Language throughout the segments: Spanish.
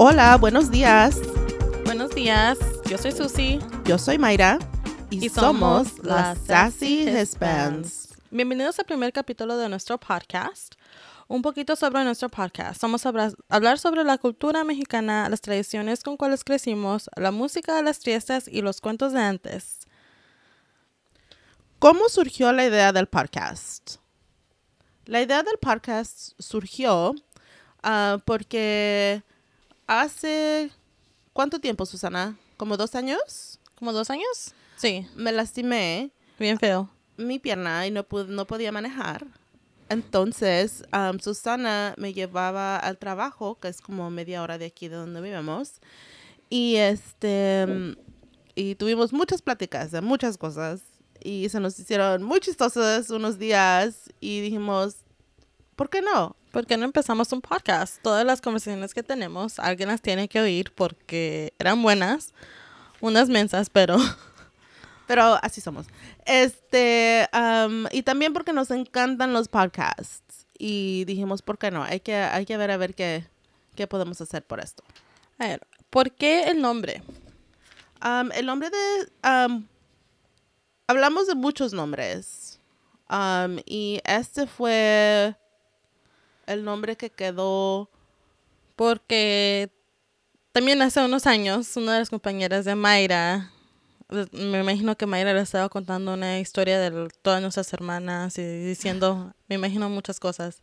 Hola, buenos días. Buenos días, yo soy Susi Yo soy Mayra y, y somos somos las Sassy Hispans. Bienvenidos al primer capítulo de nuestro podcast. Un poquito sobre nuestro podcast. Vamos a hablar- sobre la cultura mexicana, las tradiciones con cuales crecimos, la música, las fiestas y los cuentos de antes. ¿Cómo surgió la idea del podcast? La idea del podcast surgió ah, porque hace... ¿Cuánto tiempo, Susana? ¿Como dos años? ¿Como dos años? Sí, Me lastimé bien feo. mi pierna y no, pude, no podía manejar. Entonces, am, Susana me llevaba al trabajo, que es como media hora de aquí de donde vivimos. Y este mm, y tuvimos muchas pláticas de muchas cosas. Y se nos hicieron muy chistosas unos días. Y dijimos, ¿por qué no? ¿Por qué no empezamos un podcast? Todas las conversaciones que tenemos, alguien las tiene que oír porque eran buenas, unas mensas, pero Pero así somos. Este, am, y también porque nos encantan los podcasts. Y dijimos, ¿por qué no? Hay que, hay que ver a ver qué, qué podemos hacer por esto. A ver, ¿por qué el nombre? El nombre de... am, hablamos de muchos nombres. Y este fue el nombre que quedó... Porque también hace unos años, una de las compañeras de Mayra, me imagino que Mayra le estaba contando una historia de todas nuestras hermanas y diciendo, me imagino muchas cosas,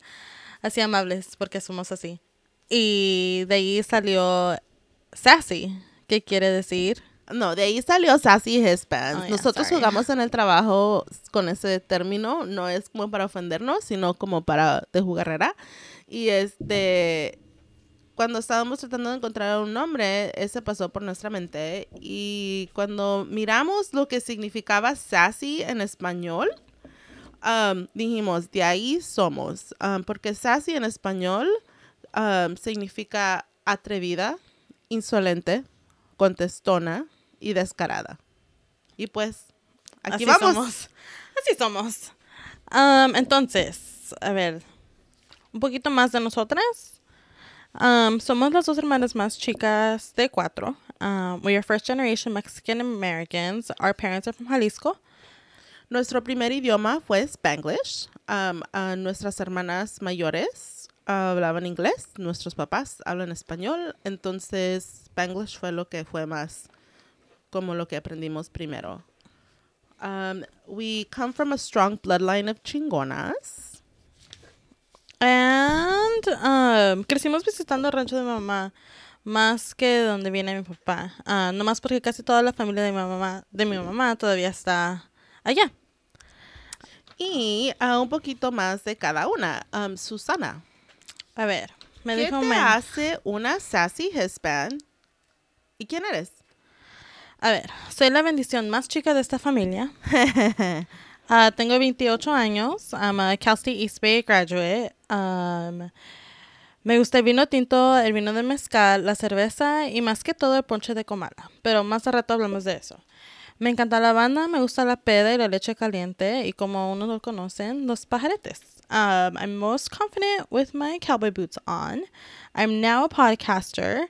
así amables, porque somos así. Y de ahí salió Sassy, que quiere decir, No, de ahí salió Sassy Hispans. Oh, yeah, Nosotros sorry. jugamos en el trabajo con ese término. No es como para ofendernos, sino como para de jugarrera. Y este... Cuando estábamos tratando de encontrar un nombre, ese pasó por nuestra mente. Y cuando miramos lo que significaba sassy en español, um, dijimos, de ahí somos. Um, porque sassy en español um, significa atrevida, insolente, contestona y descarada. Y pues, aquí así vamos. somos. Así somos. Am, entonces, a ver, un poquito más de nosotras. Um, somos las dos hermanas más chicas de cuatro. Um, we are first generation Mexican Americans. Our parents are from Jalisco. Nuestro primer idioma fue Spanglish. Um, a nuestras hermanas mayores hablaban inglés, nuestros papás hablan español, entonces Spanglish fue lo que fue más como lo que aprendimos primero. Um, we come from a strong bloodline of chingonas. And um, crecimos visitando el rancho de mi mamá más que donde viene mi papá. Ah, no más porque casi toda la familia de mi mamá, de mi mamá todavía está allá. Y un poquito más de cada una. Um, Susana, A ver, me ¿qué dijo te May- hace una sassy hispan? ¿Y quién eres? A ver, soy la bendición más chica de esta familia. Ah, tengo 28 años. I'm a Cal State East Bay graduate. Um, me gusta el vino tinto, el vino de mezcal, la cerveza y más que todo el ponche de comala. Pero más a rato hablamos de eso. Me encanta la banda, me gusta la peda y la leche caliente y como uno lo conocen, los pajaretes. Um, I'm most confident with my cowboy boots on. I'm now a podcaster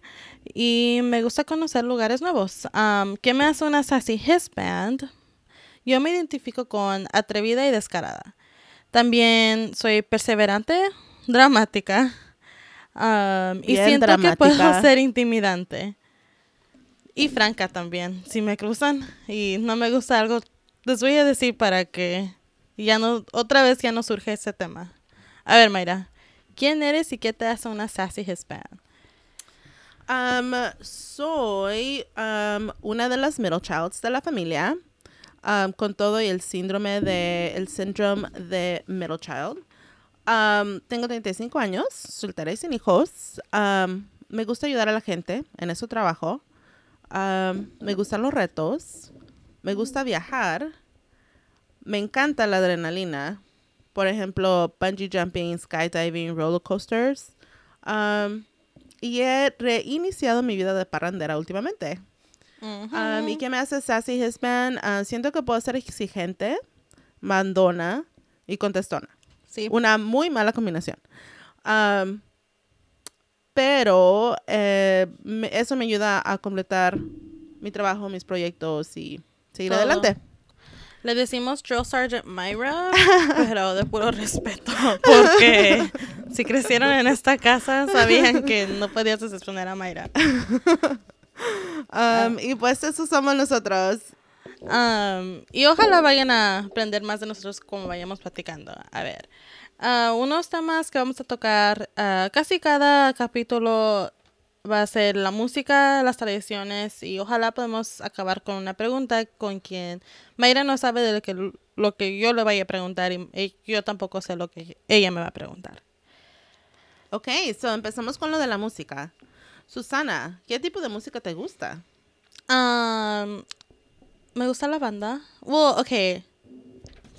y me gusta conocer lugares nuevos. Um, ¿Qué me hace una sassy his band? Yo me identifico con atrevida y descarada. También soy perseverante, dramática. um, y siento que puedo ser intimidante. Y franca también. Si me cruzan y no me gusta algo, les voy a decir para que ya no, otra vez ya no surge ese tema. A ver, Mayra, ¿quién eres y qué te hace una sassy hispan? Um, soy um, una de las middle childs de la familia, um, con todo y el síndrome de el síndrome de middle child. Um, tengo 35 años, soltera y sin hijos. Um, me gusta ayudar a la gente, en eso trabajo. Me gustan los retos. Me gusta viajar. Me encanta la adrenalina. Por ejemplo, bungee jumping, skydiving, roller coasters. Y he reiniciado mi vida de parrandera últimamente. Um, ¿Y qué me hace Sassy Hispan? Ah, siento que puedo ser exigente, mandona y contestona. Sí. Una muy mala combinación. Um, pero eh, me- eso me ayuda a completar mi trabajo, mis proyectos y seguir Todo. adelante. Le decimos Drill Sergeant Myra, pero de puro respeto, porque si crecieron en esta casa sabían que no podías decepcionar a Mayra. Um, y pues eso somos nosotros. Um, y ojalá vayan a aprender más de nosotros como vayamos platicando. A ver, ah, unos temas que vamos a tocar, ah, casi cada capítulo va a ser la música, las tradiciones y ojalá podemos acabar con una pregunta con quien Mayra no sabe de lo que, lo que yo le vaya a preguntar y, y yo tampoco sé lo que ella me va a preguntar. Ok, so empezamos con lo de la música. Susana, ¿qué tipo de música te gusta? Um, me gusta la banda. Well, okay.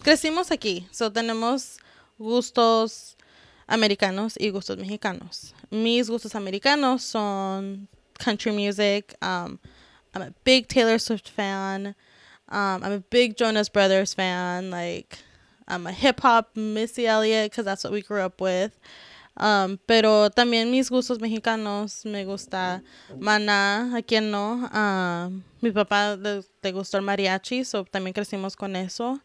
Crecimos aquí, so tenemos gustos americanos y gustos mexicanos. Mis gustos americanos son country music. Um, I'm a big Taylor Swift fan. Um, I'm a big Jonas Brothers fan. Like, I'm a hip hop Missy Elliott because that's what we grew up with. Um, pero también mis gustos mexicanos, me gusta Maná, a quien no. Um, mi papá le, le gustó el mariachi, so también crecimos con eso.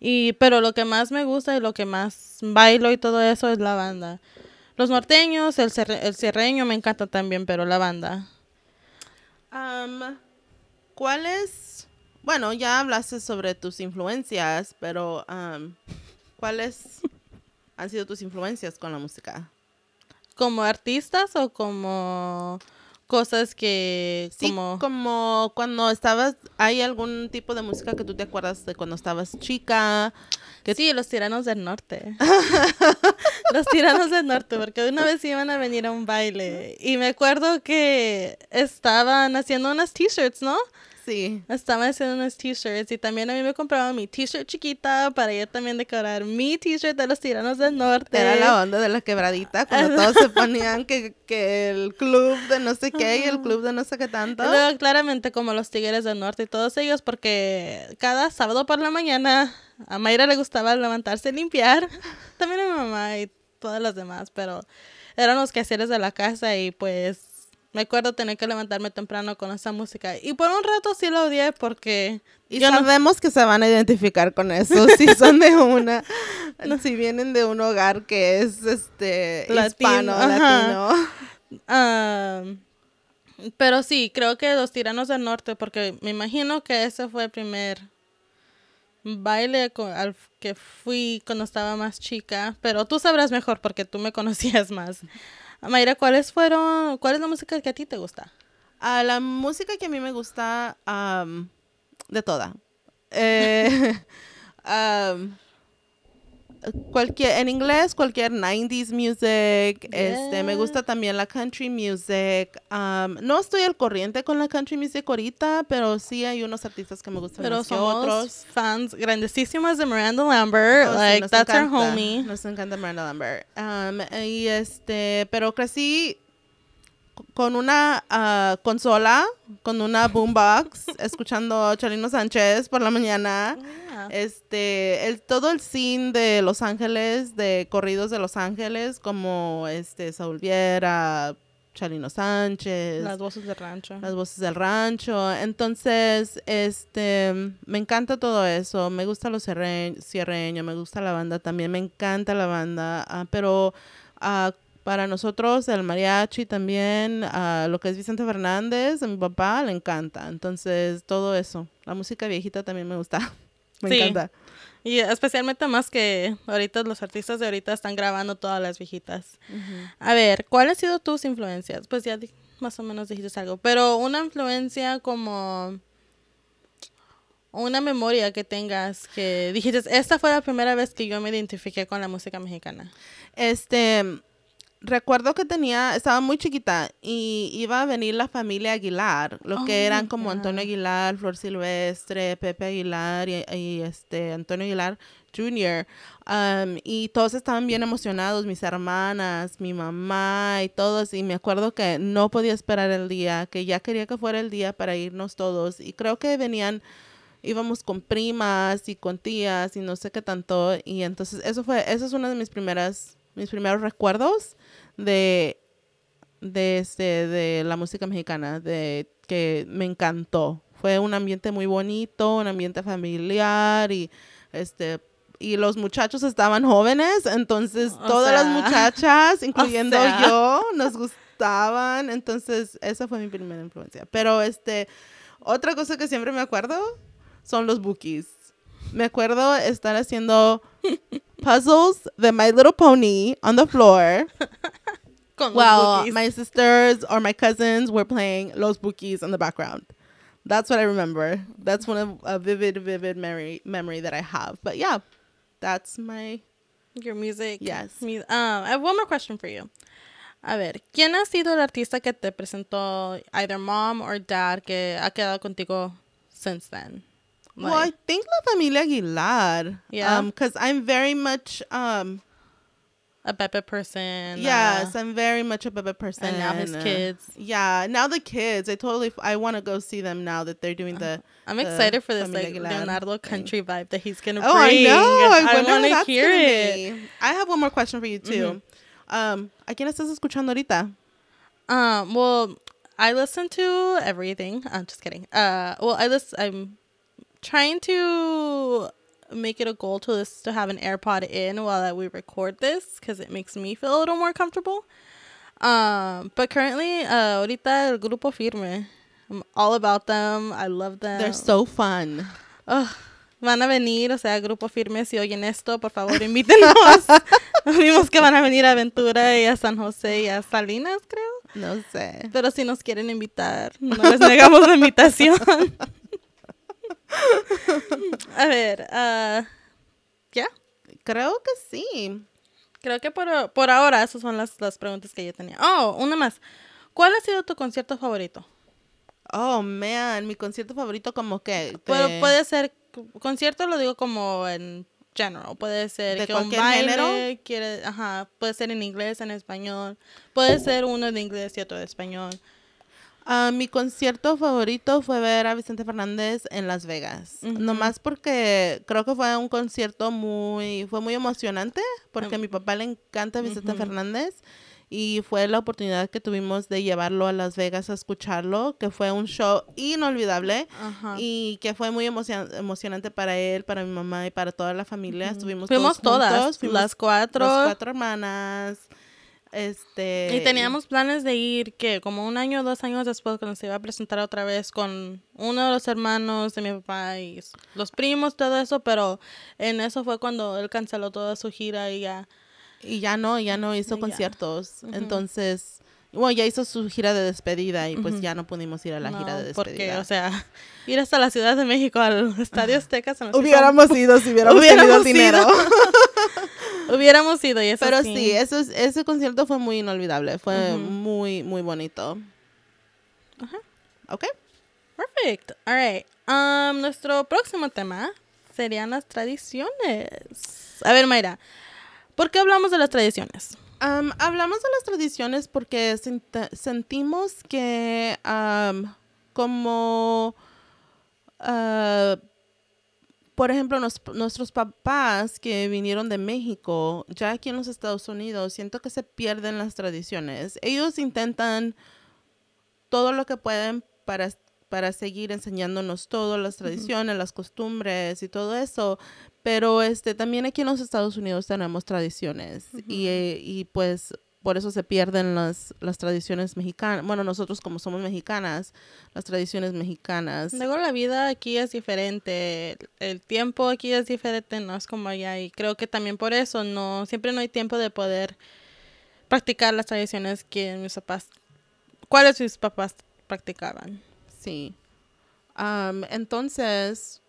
Y, pero lo que más me gusta y lo que más bailo y todo eso es la banda. Los norteños, el, cierreño me encanta también, pero la banda. Um, ¿Cuáles? Bueno, ya hablaste sobre tus influencias, pero um, ¿cuáles han sido tus influencias con la música? ¿Como artistas o como cosas que... Sí, como... como cuando estabas, ¿hay algún tipo de música que tú te acuerdas de cuando estabas chica? Que Sí, los tiranos del norte. los tiranos del norte, porque una vez iban a venir a un baile y me acuerdo que estaban haciendo unas t-shirts, ¿no? Sí. Estaban haciendo unas t-shirts y también a mí me compraban mi t-shirt chiquita para yo también decorar mi t-shirt de los tiranos del norte. Era la onda de la quebradita, cuando todos se ponían que, que el club de no sé qué y el club de no sé qué tanto. Luego, claramente como los tigres del norte y todos ellos, porque cada sábado por la mañana a Mayra le gustaba levantarse y limpiar. También a mi mamá y todas las demás, pero eran los quehaceres de la casa y pues me acuerdo tener que levantarme temprano con esa música. Y por un rato sí la odié porque Y yo no- sabemos que se van a identificar con eso, si son de una, si vienen de un hogar que es este Latino, hispano, ajá. latino. Ah, pero sí, creo que los tiranos del norte, porque me imagino que ese fue el primer baile al que fui cuando estaba más chica, pero tú sabrás mejor porque tú me conocías más. Mayra, ¿cuáles fueron, cuál es la música que a ti te gusta? A la música que a mí me gusta, am, de toda. Eh, cualquier, en inglés, cualquier 90s music. Este, me Yeah. gusta también la country music. am, no estoy al corriente con la country music ahorita, pero sí hay unos artistas que me gustan Pero más que somos otros. fans grandísimas de Miranda Lambert, Oh, sí, like nos that's our encanta, homie. Nos encanta Miranda Lambert. Um, y este, pero crecí con una ah, consola, con una boombox, escuchando Chalino Sánchez por la mañana. Yeah. Este, el, todo el scene de Los Ángeles, de corridos de Los Ángeles, como este Saúl Viera, Chalino Sánchez, Las voces de rancho. las voces del rancho. Entonces, este, me encanta todo eso. Me gusta los cierre- cierreños, me gusta la banda también, me encanta la banda. ah, pero ah, para nosotros, el mariachi también, ah, lo que es Vicente Fernández, a mi papá le encanta. Entonces, todo eso. La música viejita también me gusta. Me Sí. encanta. Y especialmente más que ahorita los artistas de ahorita están grabando todas las viejitas. A ver, ¿cuáles han sido tus influencias? Pues ya más o menos dijiste algo, pero una influencia como una memoria que tengas que dijiste, esta fue la primera vez que yo me identifiqué con la música mexicana. Este, recuerdo que tenía, estaba muy chiquita y iba a venir la familia Aguilar, lo que Oh, eran como. Antonio Aguilar, Flor Silvestre, Pepe Aguilar y, y, este Antonio Aguilar Jr. um, y todos estaban bien emocionados, mis hermanas, mi mamá y todos y me acuerdo que no podía esperar el día, que ya quería que fuera el día para irnos todos y creo que venían íbamos con primas y con tías y no sé qué tanto y entonces eso fue eso es una de mis primeras mis primeros recuerdos de de este de la música mexicana, de que me encantó. Fue un ambiente muy bonito, un ambiente familiar y este y los muchachos estaban jóvenes, entonces O todas las muchachas, incluyendo sea. yo, nos gustaban, entonces esa fue mi primera influencia. Pero este otra cosa que siempre me acuerdo son los bookies. Me acuerdo estar haciendo puzzles de My Little Pony on the floor well, bookies. my sisters or my cousins were playing Los Bookies in the background. That's what I remember. That's one of a vivid, vivid memory memory that I have. But yeah, that's my Your music. Yes. mu- um, I have one more question for you. A ver, ¿quién ha sido el artista que te presentó, either mom or dad, que ha quedado contigo since then? Well, I think La Familia Aguilar. Yeah? Um, because I'm very much um a Pepe person. yes, uh, I'm very much a Bebe person. and now his uh, kids. Yeah, now the kids. I totally. I want to go see them now that they're doing the. I'm the excited for this like Aguilar Leonardo thing. country vibe that he's gonna Oh, bring. I know. I, wonder wanna hear it. be. I have one more question for you too. Um, ¿a quién estás escuchando ahorita? Um, well, I listen to everything. I'm just kidding. Uh, well, I listen. I'm trying to make it a goal to this to have an AirPod in while we record this because it makes me feel a little more comfortable. Um, but currently, uh, ahorita el grupo firme. I'm all about them. I love them. They're so fun. Ugh, van a venir, o sea, grupo firme, si oyen esto, por favor, invítenos. Vimos que van a venir a Aventura y a San José y a Salinas, creo. No sé. Pero si nos quieren invitar, no les negamos la invitación. a ver, ah, ¿ya? Creo que sí. Creo que por, por ahora esas son las, las preguntas que yo tenía. Oh, una más. ¿Cuál ha sido tu concierto favorito? Oh, man, mi concierto favorito como que... Puede, de- puede ser, concierto lo digo como en general, puede ser ¿De que un cualquier baile, género? quiere, ajá, puede ser en inglés, en español, puede ser uno de inglés y otro de español. Ah, mi concierto favorito fue ver a Vicente Fernández en Las Vegas. Ujú. Nomás porque creo que fue un concierto muy, fue muy emocionante porque a Em, mi papá le encanta Vicente. Fernández y fue la oportunidad que tuvimos de llevarlo a Las Vegas a escucharlo, que fue un show inolvidable Ajá. y que fue muy emocion- emocionante para él, para mi mamá y para toda la familia. Estuvimos Fuimos todos todas, juntos, fuimos las cuatro. las cuatro hermanas. Este Y teníamos planes de ir que como un año o dos años después cuando se iba a presentar otra vez con uno de los hermanos de mi papá y los primos, todo eso, pero en eso fue cuando él canceló toda su gira y ya. Y ya no, ya no hizo conciertos. Entonces, bueno, ya hizo su gira de despedida y pues ya no pudimos ir a la gira de Porque, despedida. o sea, ir hasta la Ciudad de México al Estadio Azteca se nos hubiéramos ido si hubiéramos, Hubiéramos tenido dinero. Hubiéramos ido y eso Pero sí. sí, eso es- ese concierto fue muy inolvidable. Fue muy, muy bonito. Ajá. Ok. Perfect. All right. Um, nuestro próximo tema serían las tradiciones. A ver, Mayra, ¿por qué hablamos de las tradiciones? Am, hablamos de las tradiciones porque sent- sentimos que am, como, ah, por ejemplo, nos- nuestros papás que vinieron de México, ya aquí en los Estados Unidos, siento que se pierden las tradiciones. Ellos intentan todo lo que pueden para, para seguir enseñándonos todas las tradiciones, las costumbres y todo eso. Pero este también aquí en los Estados Unidos tenemos tradiciones y, eh, y pues por eso se pierden las, las tradiciones mexicanas. Bueno, nosotros como somos mexicanas, las tradiciones mexicanas. Luego la vida aquí es diferente, el, tiempo aquí es diferente, no es como allá y creo que también por eso no siempre no hay tiempo de poder practicar las tradiciones que mis papás, cuáles mis papás practicaban. Sí. Entonces,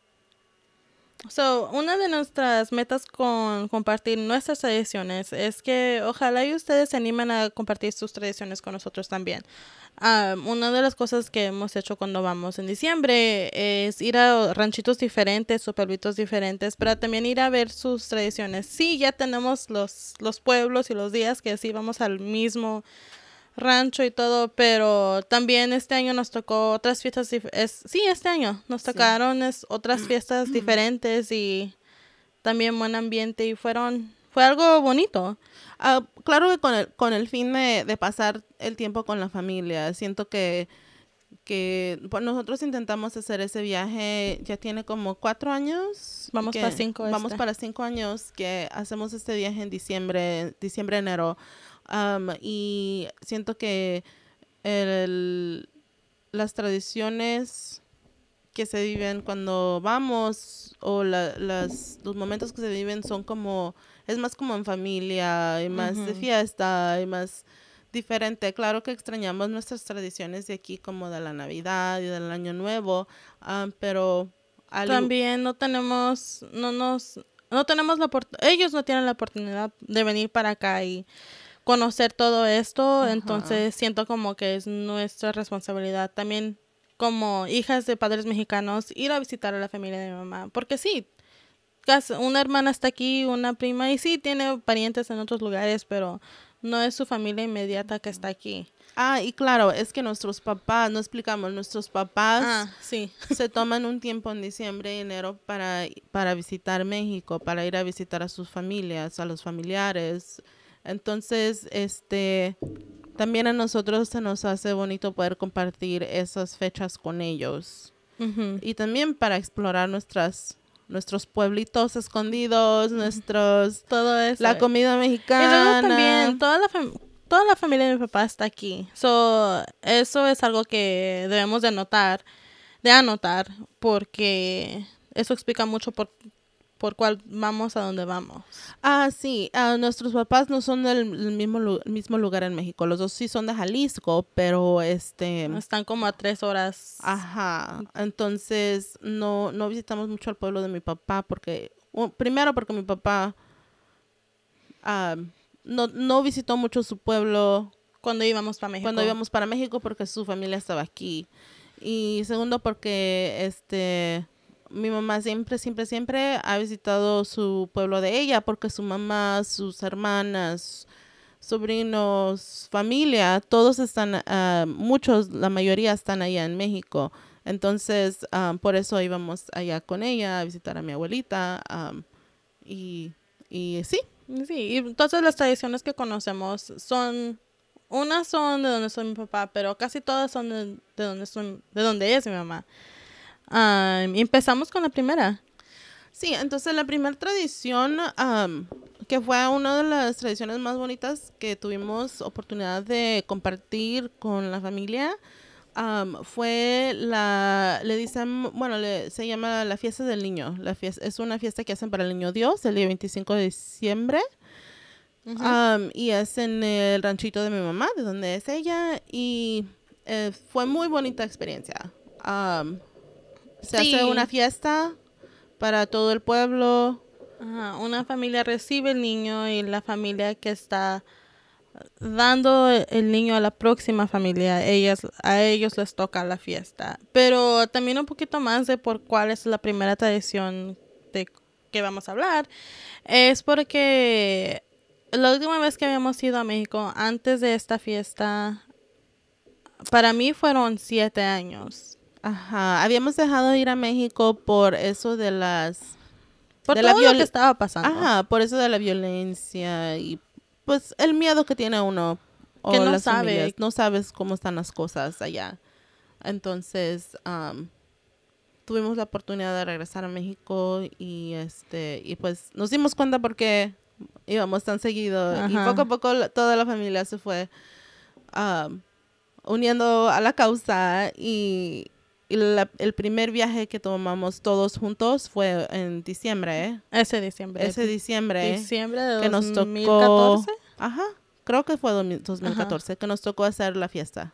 So, una de nuestras metas con compartir nuestras tradiciones es que ojalá y ustedes se animen a compartir sus tradiciones con nosotros también. Um, una de las cosas que hemos hecho cuando vamos en diciembre es ir a ranchitos diferentes o pueblitos diferentes, pero también ir a ver sus tradiciones. Sí, ya tenemos los, los pueblos y los días que sí vamos al mismo rancho y todo, pero también este año nos tocó otras fiestas, es, sí, este año nos Sí. tocaron es, otras fiestas diferentes y también buen ambiente y fueron, fue algo bonito. Ah, claro que con el, con el fin de, de pasar el tiempo con la familia. Siento que, que pues, nosotros intentamos hacer ese viaje, ya tiene como cuatro años. Vamos que- para cinco Vamos este. para cinco años que hacemos este viaje en diciembre, diciembre, enero. Y siento que el- las tradiciones que se viven cuando vamos o la- las, los momentos que se viven son como, es más como en familia y más de fiesta y más diferente. Claro que extrañamos nuestras tradiciones de aquí como de la Navidad y del Año Nuevo, pero al- También no tenemos, no nos, no tenemos la oportunidad, ellos no tienen la oportunidad de venir para acá y conocer todo esto, Ajá. entonces siento como que es nuestra responsabilidad también como hijas de padres mexicanos ir a visitar a la familia de mi mamá, porque sí, una hermana está aquí, una prima y sí tiene parientes en otros lugares, pero no es su familia inmediata que está aquí. Ah, y claro, es que nuestros papás, no explicamos, nuestros papás Ah, sí. se toman un tiempo en diciembre y enero para, para visitar México, para ir a visitar a sus familias, a los familiares. Entonces, este, también a nosotros se nos hace bonito poder compartir esas fechas con ellos. Y también para explorar nuestras, nuestros pueblitos escondidos, nuestros, Todo eso. la comida Y mexicana. luego también toda la, toda la familia de mi papá está aquí. So, eso es algo que debemos de anotar, de anotar, porque eso explica mucho por, por cuál vamos a dónde vamos. Ah, sí, ah, nuestros papás no son del mismo, lu- mismo lugar en México. Los dos sí son de Jalisco, pero este... Están como a tres horas. Ajá, entonces no, no visitamos mucho al pueblo de mi papá porque, primero porque mi papá ah, no, no visitó mucho su pueblo Cuando íbamos para México. cuando íbamos para México porque su familia estaba aquí. Y segundo porque este mi mamá siempre, siempre, siempre ha visitado su pueblo de ella porque su mamá, sus hermanas, sobrinos, familia, todos están, ah, muchos, la mayoría están allá en México. Entonces, ah, por eso íbamos allá con ella a visitar a mi abuelita. ah, y, y sí, Sí, y todas las tradiciones que conocemos son, unas son de donde soy mi papá, pero casi todas son de, de donde soy, de donde es mi mamá. Y empezamos con la primera. Sí, entonces la primera tradición, am, que fue una de las tradiciones más bonitas que tuvimos oportunidad de compartir con la familia, am, fue la, le dicen, bueno, le- se llama la fiesta del niño. La fiesta, es una fiesta que hacen para el niño Dios el día 25 de diciembre. Am, y es en el ranchito de mi mamá, de donde es ella. Y eh, fue muy bonita experiencia. Am, se Sí. hace una fiesta para todo el pueblo. Ajá, una familia recibe el niño y la familia que está dando el niño a la próxima familia, ellas, a ellos les toca la fiesta. Pero también un poquito más de por cuál es la primera tradición de que vamos a hablar, es porque la última vez que habíamos ido a México, antes de esta fiesta, para mí fueron siete años. Ajá, habíamos dejado de ir a México por eso de las... Por De todo la lo que estaba pasando. Ajá, por eso de la violencia y pues el miedo que tiene uno. O Que no las sabe. familias. No sabes cómo están las cosas allá. Entonces, am, tuvimos la oportunidad de regresar a México y este y pues nos dimos cuenta porque íbamos tan seguido y poco a poco la- toda la familia se fue uniendo a la causa y la- el primer viaje que tomamos todos juntos fue en diciembre, ¿eh? Ese diciembre. ese diciembre diciembre de que nos tocó 2014. ajá creo que fue 2000 2014 que nos tocó hacer la fiesta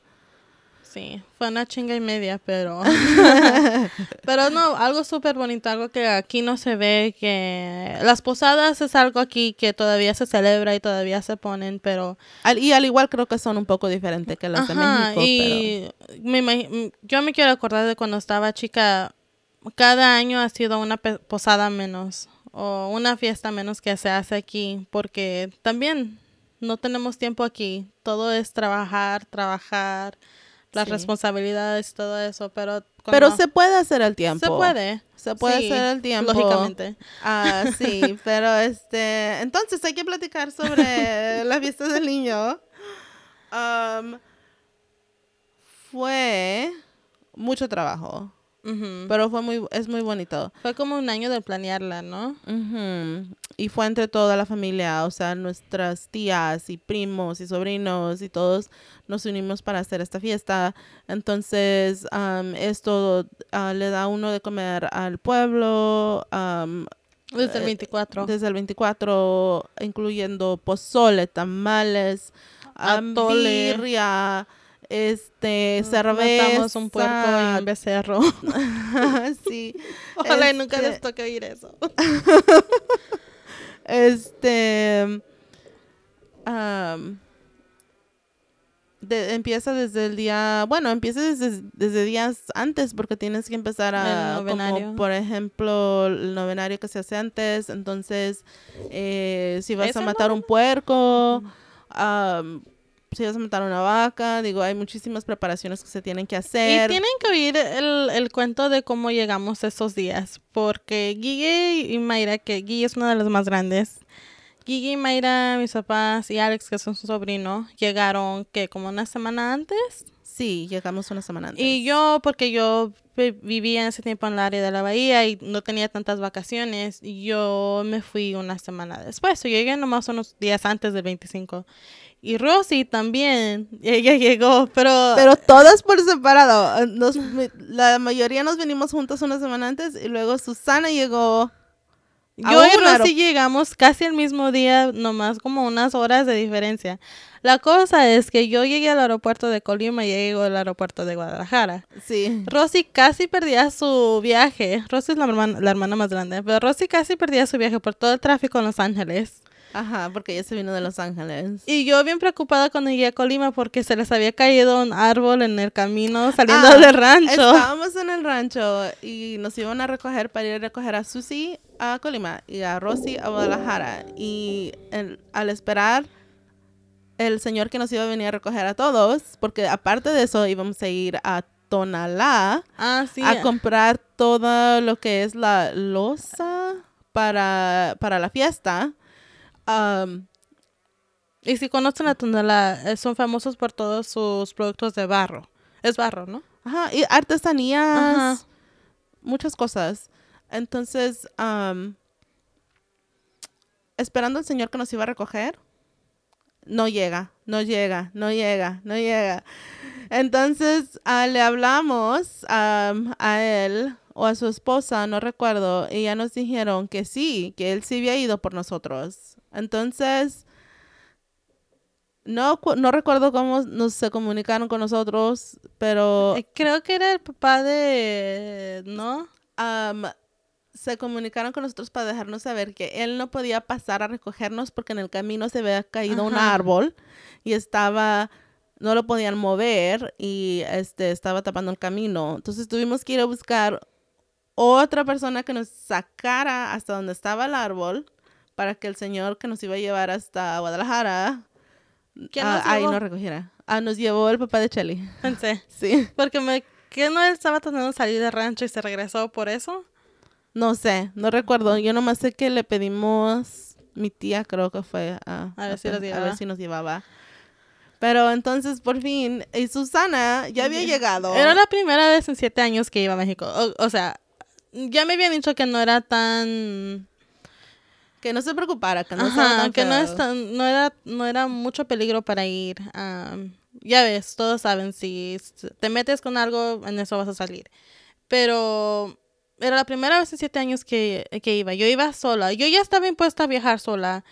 Sí, fue una chinga y media, pero... pero no, algo súper bonito, algo que aquí no se ve, que... Las posadas es algo aquí que todavía se celebra y todavía se ponen, pero... Al- y al igual creo que son un poco diferentes que las de Ajá, México y me imagi- m- yo me quiero acordar de cuando estaba chica, cada año ha sido una posada menos o una fiesta menos que se hace aquí, porque también no tenemos tiempo aquí, todo es trabajar, trabajar, las Sí. responsabilidades y todo eso, pero... Pero se puede hacer al tiempo. Se puede. Se puede Sí, hacer al tiempo. Lógicamente. Ah, sí, pero este, entonces hay que platicar sobre la fiesta del niño. Am, fue mucho trabajo, Ujú. pero fue muy, es muy bonito. Fue como un año de planearla, ¿no? Ujú. Y fue entre toda la familia, o sea, nuestras tías y primos y sobrinos y todos nos unimos para hacer esta fiesta. Entonces, am, esto ah, le da uno de comer al pueblo, Desde el Eh, 24. desde el 24, incluyendo pozole, tamales, Atole. birria, este, Matamos cerveza. un puerco y un becerro. sí. Ojalá y nunca Este, les toque oír eso. Este. de- empieza desde el día. Bueno, empieza desde, desde días antes porque tienes que empezar a. El novenario. Como por ejemplo, el novenario que se hace antes. Entonces, eh, si vas ¿Es a matar un puerco. am, si vas a matar una vaca, digo, hay muchísimas preparaciones que se tienen que Y hacer. tienen que oír el, el cuento de cómo llegamos esos días, porque Guille y Mayra, que Guille es una de las más grandes, Guille y Mayra, mis papás y Alex, que son su sobrino, llegaron que como una semana antes. Sí, llegamos una semana antes. Y yo, porque yo vi- vivía en ese tiempo en el área de la bahía y no tenía tantas vacaciones, yo me fui una semana después. Yo llegué nomás unos días antes del 25. Y Rosy también, ella llegó, pero... Pero todas por separado. Nos, la mayoría nos venimos juntas una semana antes y luego Susana llegó. Yo y Rosy llegamos casi el mismo día, nomás como unas horas de diferencia. La cosa es que yo llegué al aeropuerto de Colima y llegó al aeropuerto de Guadalajara. Sí. Rosy casi perdía su viaje. Rosy es la hermana, la hermana más grande, pero Rosy casi perdía su viaje por todo el tráfico en Los Ángeles. Ajá, porque ella se vino de Los Ángeles. Y yo bien preocupada cuando llegué a Colima porque se les había caído un árbol en el camino saliendo Ah, del rancho. Estábamos en el rancho y nos iban a recoger para ir a recoger a Susi a Colima y a Rosy a Guadalajara. Y el- al esperar el señor que nos iba a venir a recoger a todos, porque aparte de eso íbamos a ir a Tonalá Ah, sí. a comprar todo lo que es la losa para, para la fiesta. Y si conocen a Tondela, eh, son famosos por todos sus productos de barro. Es barro, ¿no? ajá, y artesanías, Ajá. muchas cosas. Entonces, esperando al señor que nos iba a recoger, no llega, no llega, no llega, no llega. Entonces, ah, le hablamos am, a él o a su esposa, no recuerdo, y ya nos dijeron que sí, que él sí había ido por nosotros. Entonces, no, no recuerdo cómo nos se comunicaron con nosotros, pero Eh, Creo que era el papá de... ¿No? am, se comunicaron con nosotros para dejarnos saber que él no podía pasar a recogernos porque en el camino se había caído un árbol y estaba, no lo podían mover y este estaba tapando el camino. Entonces tuvimos que ir a buscar otra persona que nos sacara hasta donde estaba el árbol para que el señor que nos iba a llevar hasta Guadalajara ¿Quién nos ahí llevó? nos recogiera. Ah, nos llevó el papá de Chelly. Pensé. Sí. Porque me... ¿Que no estaba tratando de salir del rancho y se regresó por eso? No sé, no recuerdo. Yo nomás sé que le pedimos, mi tía creo que fue a, A ver si a ver nos llevaba. Pero entonces por fin, y Susana ya había llegado. Era la primera vez en siete años que iba a México. O, o sea, ya me habían dicho que no era tan... Que no se preocupara, que no estaba Ajá, tan que no, es tan- no, era, no era mucho peligro para ir. am, ya ves, todos saben, si te metes con algo, en eso vas a salir. Pero era la primera vez en siete años que, que iba. Yo iba sola. Yo ya estaba impuesta a viajar sola.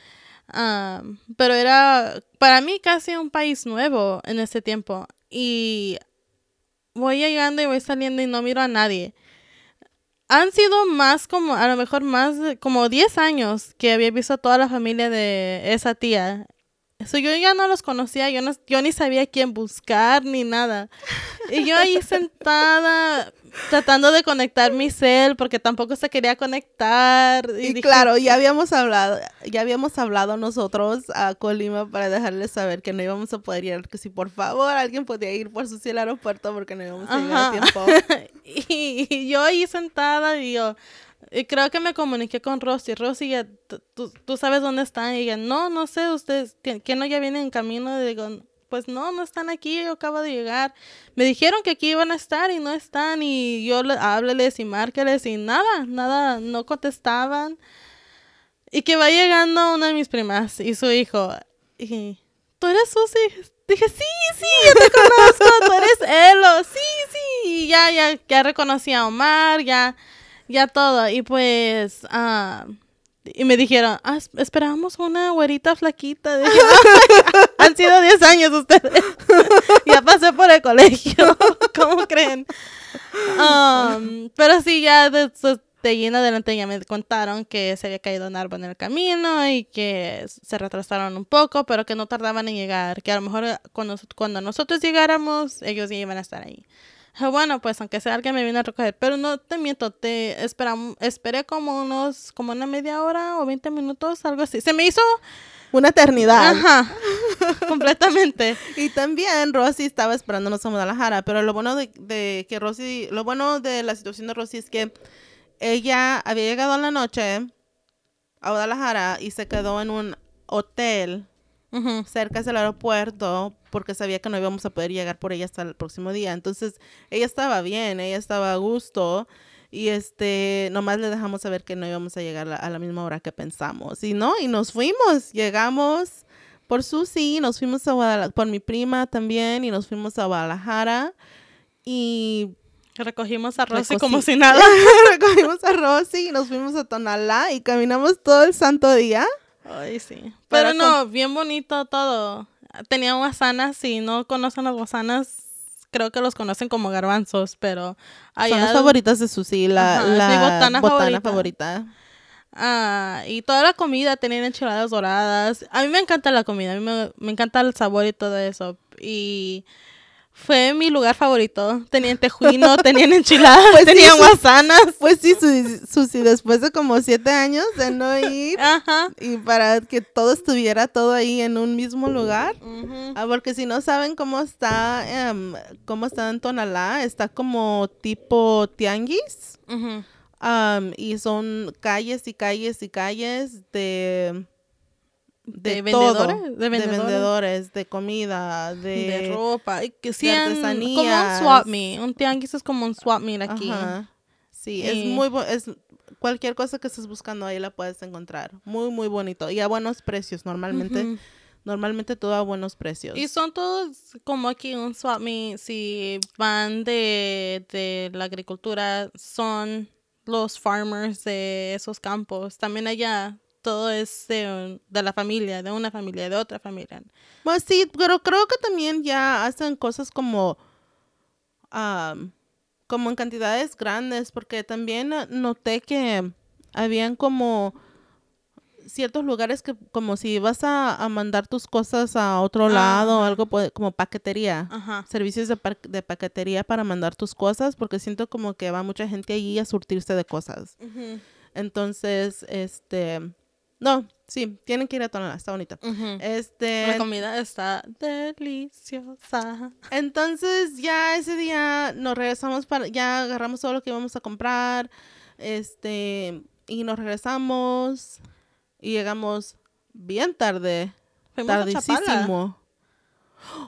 pero era para mí casi un país nuevo en ese tiempo. Y voy llegando y voy saliendo y no miro a nadie. Han sido más como, a lo mejor más como 10 años que había visto a toda la familia de esa tía. Eso yo ya no los conocía, yo, no, yo ni sabía quién buscar ni nada. Y yo ahí sentada tratando de conectar mi cel porque tampoco se quería conectar. Y, y claro, ya habíamos hablado, ya habíamos hablado nosotros a Colima para dejarles saber que no íbamos a poder ir, que si por favor alguien podía ir por su cielo al aeropuerto porque no íbamos a llegar a tiempo. y, y yo ahí sentada y yo y creo que me comuniqué con Rosy. Rosy, ya, tú, tú sabes dónde están. Y ella, no, no sé, ustedes, ¿que no ya vienen en camino? Y digo, pues no, no están aquí, yo acabo de llegar. Me dijeron que aquí iban a estar y no están. Y yo hábleles y márqueles y nada, nada, no contestaban. Y que va llegando una de mis primas y su hijo. Y, ¿tú eres Susi? Dije, sí, sí, yo te conozco, tú eres Elo. Sí, sí. Y ya, ya, ya reconocí a Omar, ya ya todo. Y pues, ah, y me dijeron, ah, esperábamos una güerita flaquita. Han sido 10 años ustedes. ya pasé por el colegio. ¿Cómo creen? Um, pero sí, ya de, de ahí en adelante ya me contaron que se había caído un árbol en el camino y que se retrasaron un poco, pero que no tardaban en llegar. Que a lo mejor cuando, cuando nosotros llegáramos, ellos ya iban a estar ahí. Bueno, pues aunque sea alguien me viene a recoger, pero no te miento, te esperamos, esperé como unos, como una media hora o 20 minutos, algo así. Se me hizo una eternidad. Ajá, completamente. Y también Rosy estaba esperándonos a Guadalajara, pero lo bueno de, de, que Rosy, lo bueno de la situación de Rosy es que ella había llegado en la noche a Guadalajara y se quedó en un hotel cerca del aeropuerto porque sabía que no íbamos a poder llegar por ella hasta el próximo día. Entonces, ella estaba bien, ella estaba a gusto y este, nomás le dejamos saber que no íbamos a llegar a la misma hora que pensamos. Y no, y nos fuimos, llegamos por Susi, nos fuimos a Guadalajara, por mi prima también, y nos fuimos a Guadalajara y... Recogimos a Rosy como si nada. Recogimos a Rosy y nos fuimos a Tonalá y caminamos todo el santo día. Ay, sí. Pero no, bien bonito todo. Tenía guasanas, si no conocen las guasanas, creo que los conocen como garbanzos, pero Son las favoritas de Susi, la, la botana, favorita. Ah, y toda la comida, tenían enchiladas doradas. A mí me encanta la comida, a mí me, me encanta el sabor y todo eso. Y fue mi lugar favorito. Tenían tejuino, tenían enchiladas, pues tenían guasanas. Pues sí, Susi, después de como siete años de no ir Ajá. y para que todo estuviera todo ahí en un mismo lugar. ah, porque si no saben cómo está, um, cómo está en Tonalá, está como tipo tianguis. y son calles y calles y calles de de, vendedores, de, vendedores, de comida, de, ropa, que artesanía. Como un swap me, un tianguis es como un swap me aquí. Sí, es muy es cualquier cosa que estés buscando ahí la puedes encontrar. Muy muy bonito y a buenos precios normalmente. Normalmente todo a buenos precios. Y son todos como aquí un swap me, si van de, de la agricultura, son los farmers de esos campos. También allá todo es de, la familia, de una familia, de otra familia. Pues sí, pero creo que también ya hacen cosas como, como en cantidades grandes, porque también noté que habían como ciertos lugares que como si vas a, mandar tus cosas a otro lado, algo como paquetería, servicios de, de, paquetería para mandar tus cosas, porque siento como que va mucha gente allí a surtirse de cosas. Entonces, este, no, sí, tienen que ir a Tonalá, está bonito. Este. La comida está deliciosa. Entonces, ya ese día nos regresamos para, ya agarramos todo lo que íbamos a comprar. Este, y nos regresamos. Y llegamos bien tarde. tardísimo.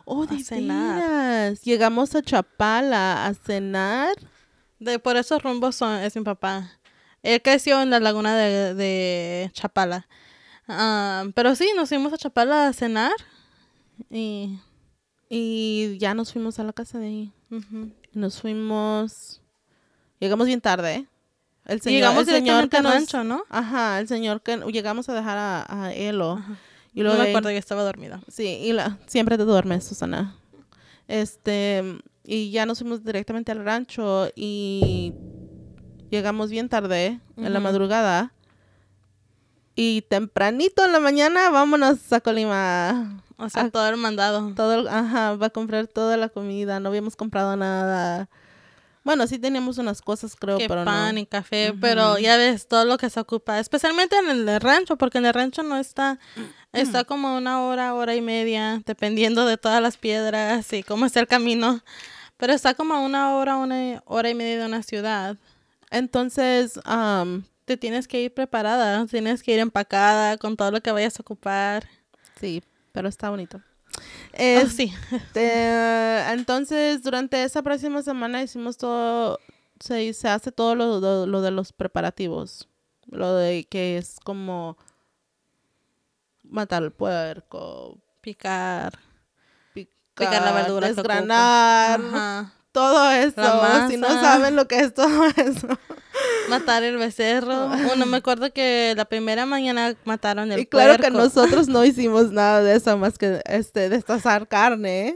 Oh, de cenar. Llegamos a Chapala a cenar. De por esos rumbos son, es mi papá. Él creció en la laguna de, Chapala. Ah, pero sí, nos fuimos a Chapala a cenar y, y ya nos fuimos a la casa de ahí. Nos fuimos... Llegamos bien tarde, ¿eh? El señor, llegamos el señor que rancho, ¿no? Ajá, el señor que llegamos a dejar a, a Elo. Y luego no me acuerdo que estaba dormida. Sí, y la, siempre te duermes, Susana. Este, y ya nos fuimos directamente al rancho y llegamos bien tarde, en la madrugada. Y tempranito en la mañana, vámonos a Colima. O sea, todo el mandado. Todo, el- ajá, va a comprar toda la comida. No habíamos comprado nada. Bueno, sí teníamos unas cosas, creo, que pero pan no. y café, pero ya ves todo lo que se ocupa, especialmente en el rancho, porque en el rancho no está, está como una hora, hora y media, dependiendo de todas las piedras y cómo está el camino, pero está como una hora, una hora y media de una ciudad. Entonces, am, Te tienes que ir preparada, tienes que ir empacada con todo lo que vayas a ocupar. sí, pero está bonito. Oh, sí. Entonces, durante esa próxima semana hicimos todo, se, se hace todo lo, lo- lo de los preparativos. Lo de que es como matar el puerco, Picar, picar, Picar la verdura desgranar. Todo eso. Si no saben lo que es todo eso. matar el becerro. Bueno, me acuerdo que la primera mañana mataron el y claro que nosotros no hicimos nada de eso más que este destazar carne.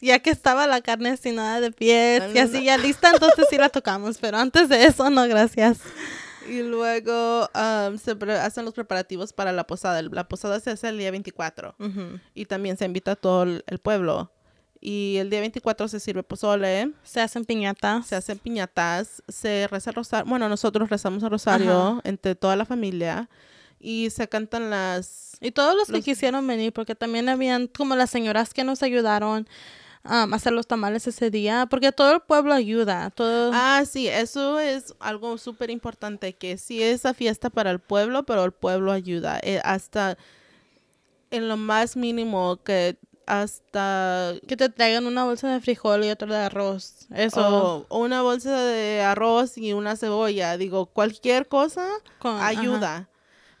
ya que estaba la carne sin nada de pies No, y no, así no. ya lista, entonces sí la tocamos, pero antes de eso no, gracias. Y luego am, se pre- hacen los preparativos para la posada. La posada se hace el día 24 Ujú. y también se invita a todo el pueblo. Y el día 24 se sirve pozole, Se hacen piñatas. se hacen piñatas, se reza el rosario. Bueno, nosotros rezamos el rosario Ajá. entre toda la familia y se cantan las... Y todos los que quisieron venir, porque también habían como las señoras que nos ayudaron um, a hacer los tamales ese día, porque todo el pueblo ayuda, todo. Ah, sí, eso es algo súper importante, que sí es fiesta para el pueblo, pero el pueblo ayuda. eh, hasta en lo más mínimo que hasta que te traigan una bolsa de frijol y otra de arroz. Eso. o una bolsa de arroz y una cebolla, digo, cualquier cosa con- ajá. ayuda.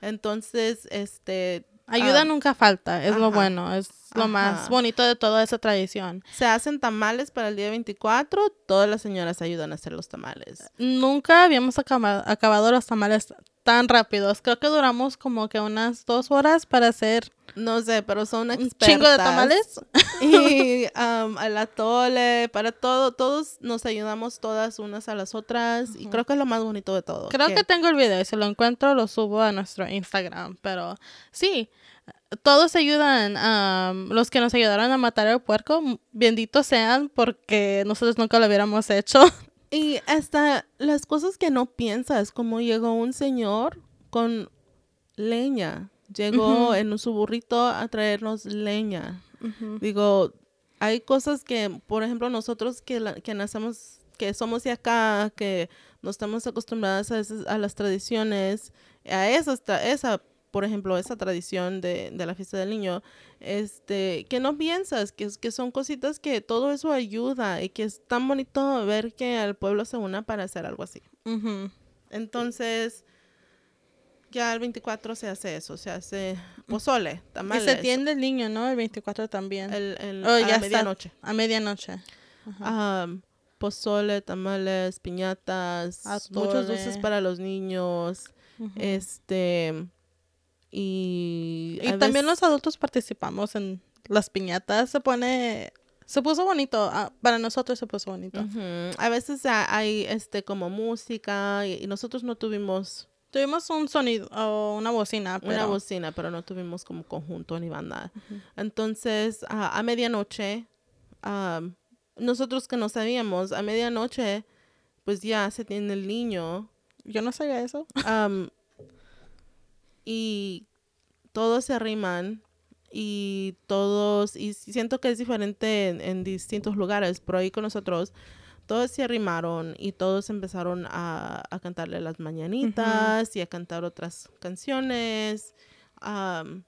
Entonces, este Ayuda ah, nunca falta, es lo bueno, es lo más bonito de toda esa tradición. se hacen tamales para el día 24, todas las señoras ayudan a hacer los tamales. Nunca habíamos acaba- acabado los tamales tan rápidos. Creo que duramos como que unas dos horas para hacer No sé, pero son un expertas. chingo de tamales. y um, al atole, para todo, todos nos ayudamos todas unas a las otras y creo que es lo más bonito de todo. Creo que tengo el video y si lo encuentro lo subo a nuestro Instagram. Pero sí, todos ayudan. am, los que nos ayudaron a matar el puerco, benditos sean porque nosotros nunca lo hubiéramos hecho. Y hasta las cosas que no piensas, como llegó un señor con leña, llegó en su burrito a traernos leña. Digo, hay cosas que, por ejemplo, nosotros que, la- que nacemos, que somos de acá, que no estamos acostumbradas a, esas- a las tradiciones, a esas, esa, por ejemplo, esa tradición de, de la fiesta del niño, este, que no piensas, que, es- que son cositas que todo eso ayuda y que es tan bonito ver que el pueblo se una para hacer algo así. Entonces, ya el 24 se hace eso, se hace pozole, Y tamales. se tiende el niño, ¿no? El 24 también. el, el- Oh, a ya está. medianoche. A medianoche. Pozole, tamales, piñatas, muchos dulces Atole. para los niños, este y Y también los adultos participamos en las piñatas. Se pone... Se puso bonito. ah, Para nosotros se puso bonito. A veces ha- hay este como música y, y nosotros no tuvimos Tuvimos un sonido o una bocina, pero... una bocina, pero no tuvimos como conjunto ni banda. Entonces, a, a medianoche, am, nosotros que no sabíamos, a medianoche, pues ya se tiene el niño Yo no sabía eso. Y todos se arriman y todos, y siento que es diferente en, en distintos lugares, pero ahí con nosotros todos se arrimaron y todos empezaron a, a cantarle las mañanitas y a cantar otras canciones. am,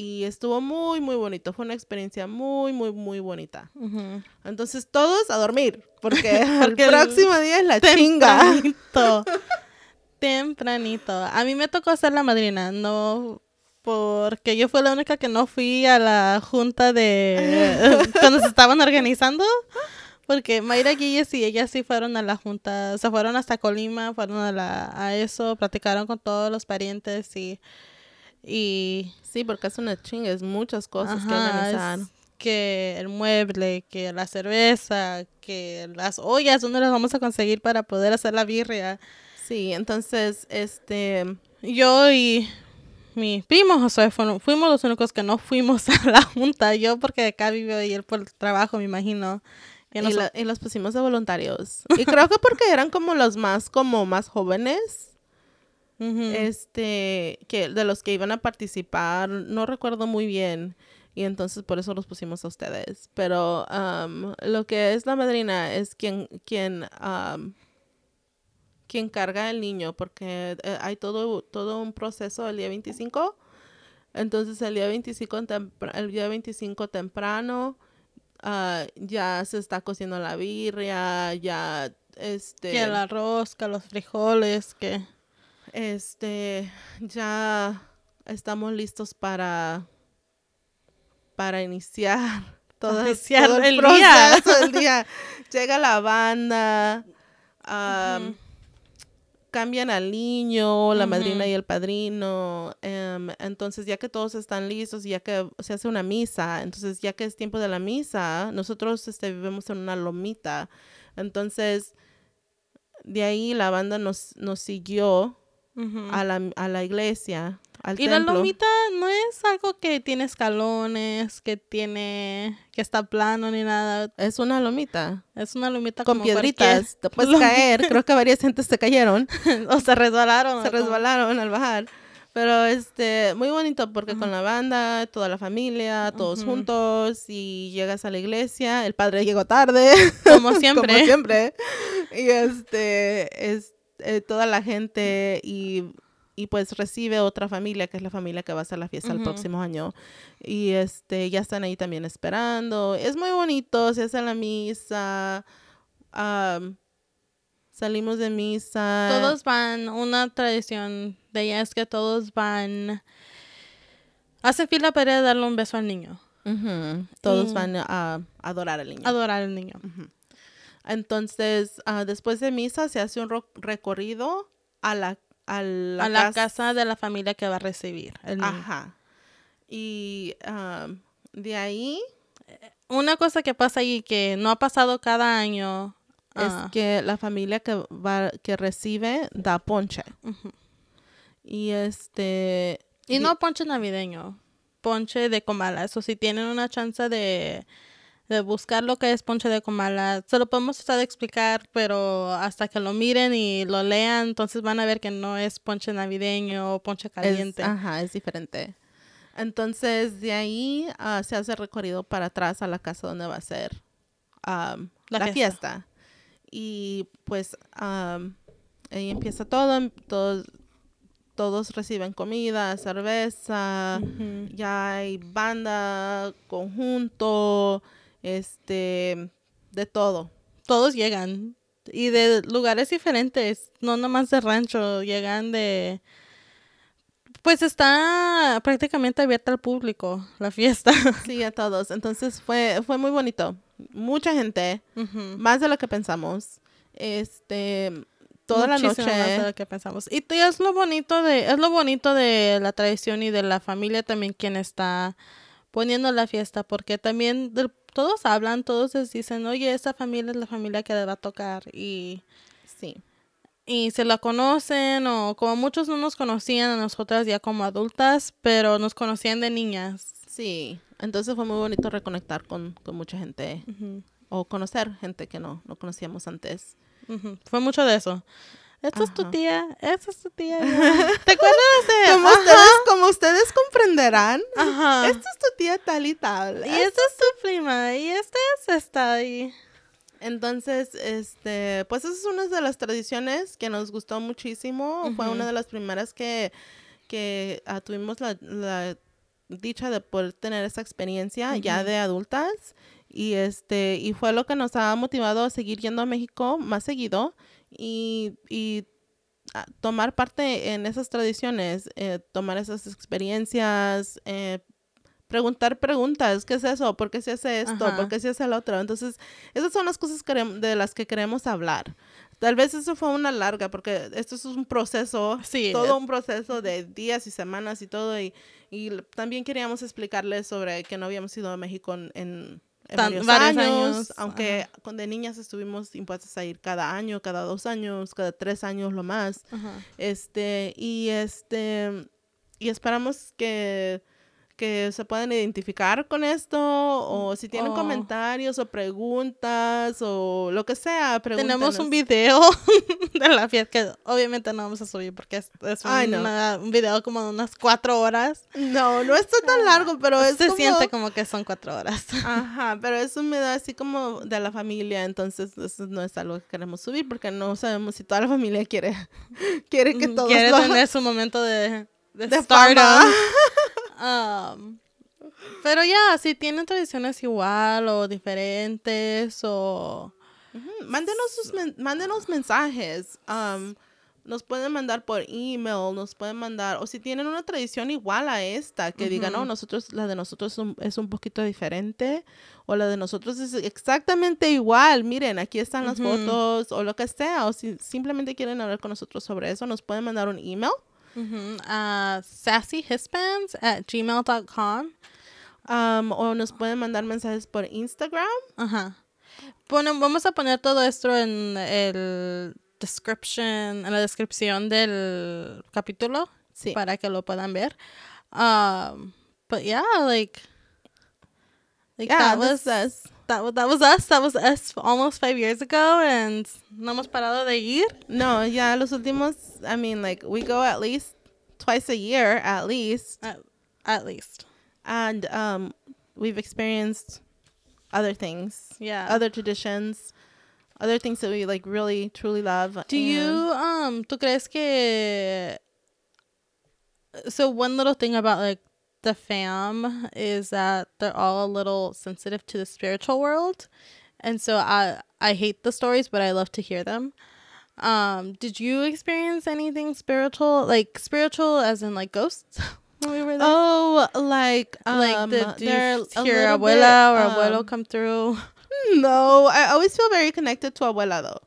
y estuvo muy, muy bonito. Fue una experiencia muy, muy, muy bonita. Ujú. Entonces todos a dormir, porque, Porque el el- próximo día es la chinga. Tempranito. A mí me tocó ser la madrina, no porque yo fui la única que no fui a la junta de cuando se estaban organizando. Porque Mayra Guilles y ellas sí fueron a la junta, se fueron hasta Colima, fueron a, la, a eso, platicaron con todos los parientes y, y Sí, porque es una chinga, es muchas cosas que organizar. que el mueble, que la cerveza, que las ollas, ¿dónde las vamos a conseguir para poder hacer la birria? Sí, entonces, este, Yo y mi primo Josué fueron, fuimos los únicos que no fuimos a la junta. Yo porque acá vivo y él por el trabajo, me imagino. Y, y, los pusimos de voluntarios. Y creo que porque eran como los más, como más jóvenes. Este, que de los que iban a participar, no recuerdo muy bien. Y entonces por eso los pusimos a ustedes. Pero um, lo que es la madrina es quien, quien, um, quien carga el niño, porque eh, hay todo, todo un proceso el día 25. Entonces el día 25, el día 25 temprano uh, ya se está cociendo la birria, ya este... Que la rosca, los frijoles, que... Este, ya estamos listos para para iniciar todo, el, proceso del día. Llega la banda, cambian al niño, la madrina y el padrino. Em, entonces, ya que todos están listos, ya que se hace una misa, entonces ya que es tiempo de la misa, nosotros este, vivimos en una lomita. Entonces, de ahí la banda nos, nos siguió a, la, a la iglesia y la lomita no es algo que tiene escalones, que tiene, que está plano ni nada. Es una lomita. Es una lomita con piedritas. Te puedes caer. Creo que varias gentes se cayeron. o se resbalaron. Se resbalaron al bajar. Pero este, muy bonito porque con la banda, toda la familia, todos juntos y llegas a la iglesia, el padre llegó tarde. Como siempre. Como siempre. Y este, es eh, toda la gente y y pues recibe otra familia, que es la familia que va a hacer la fiesta el próximo año. Y este, ya están ahí también esperando. Es muy bonito, se hace la misa. salimos de misa. Todos van, una tradición de ella es que todos van, hacen fila para darle un beso al niño. Todos van a adorar al niño. Adorar al niño. Entonces, ah, después de misa se hace un recorrido a la a la, casa, de la familia que va a recibir el. Ajá. Y de ahí... Una cosa que pasa ahí que no ha pasado cada año es ah. que la familia que va que recibe da ponche. Y este y no ponche navideño, ponche de comala. Eso si tienen una chance de de buscar lo que es ponche de comala. Se lo podemos tratar de explicar, pero hasta que lo miren y lo lean, entonces van a ver que no es ponche navideño o ponche caliente. ajá, es diferente. Entonces, de ahí ah, se hace recorrido para atrás a la casa donde va a ser la, fiesta. Y pues ahí empieza todo, todos, todos reciben comida, cerveza, ya hay banda, conjunto, este, de todo. Todos llegan y de lugares diferentes, no nomás de rancho, llegan de... Pues está prácticamente abierta al público la fiesta. Sí, a todos. Entonces fue, fue muy bonito. Mucha gente, más de lo que pensamos. Este, toda la noche. Más de lo que pensamos. Y es lo bonito de, es lo bonito de la tradición y de la familia también quien está poniendo la fiesta, porque también todos hablan, todos les dicen, oye, esa familia es la familia que le va a tocar y sí. Y se la conocen o como muchos no nos conocían a nosotras ya como adultas, pero nos conocían de niñas. Sí, entonces fue muy bonito reconectar con, mucha gente o conocer gente que no, no conocíamos antes. Fue mucho de eso. Esta es tu tía, esta es tu tía. ¿Te acuerdas de como ustedes, como ustedes comprenderán, esta es tu tía tal y tal. Y esta es tu prima, y esta es esta. Y... Entonces, este, pues esa es una de las tradiciones que nos gustó muchísimo. Fue una de las primeras que, que ah, tuvimos la, dicha de poder tener esa experiencia ya de adultas. Y este, y fue lo que nos ha motivado a seguir yendo a México más seguido y, y tomar parte en esas tradiciones, eh, tomar esas experiencias, eh, preguntar preguntas, ¿qué es eso? ¿Por qué se hace esto? ¿Por qué se hace el otro? Entonces, esas son las cosas de las que queremos hablar. Tal vez eso fue una larga, porque esto es un proceso, sí, todo un proceso de días y semanas y todo, y, y también queríamos explicarles sobre que no habíamos ido a México en varios, años, aunque cuando de niñas estuvimos impuestas a ir cada año, cada dos años, cada tres años lo más. Este, y este, y esperamos que, que se puedan identificar con esto o si tienen Oh. comentarios o preguntas o lo que sea. Tenemos un video de la fiesta que obviamente no vamos a subir porque es, es Ay, no. una- un video como de unas cuatro horas. No, no está tan largo, pero es Se como- siente como que son cuatro horas. Ajá, pero es un video así como de la familia, entonces eso no es algo que queremos subir porque no sabemos si toda la familia quiere, quiere que todos Quiere lo- tener su momento de, de, de stardom. Um, pero ya, si tienen tradiciones igual o diferentes o... Mándenos, sus men- mándenos mensajes. um, nos pueden mandar por email, nos pueden mandar, o si tienen una tradición igual a esta, que digan, no, nosotros, la de nosotros es un, es un poquito diferente, o la de nosotros es exactamente igual, miren, aquí están las fotos, o lo que sea, o si simplemente quieren hablar con nosotros sobre eso, nos pueden mandar un email. Ujú, a sassyhispands at gmail.com. um, o nos pueden mandar mensajes por Instagram. Ajá. Ponen- vamos a poner todo esto en el description, en la descripción del capítulo Sí. para que lo puedan ver. Um, but yeah, like, like Yeah, that was us. That was that was us. That was us almost five years ago, and no hemos parado de ir. No, ya los últimos, I mean, like, we go at least twice a year, at least. At, at least, and um, we've experienced other things, yeah. other traditions, other things that we like really truly love. Do you um tú crees que so one little thing about like the fam is that they're all a little sensitive to the spiritual world. And so I I hate the stories but I love to hear them. Um did you experience anything spiritual like spiritual as in like ghosts when we were there? Oh, like um, like did, did they're you hear abuela bit, or abuelo um, come through? No, I always feel very connected to abuela though.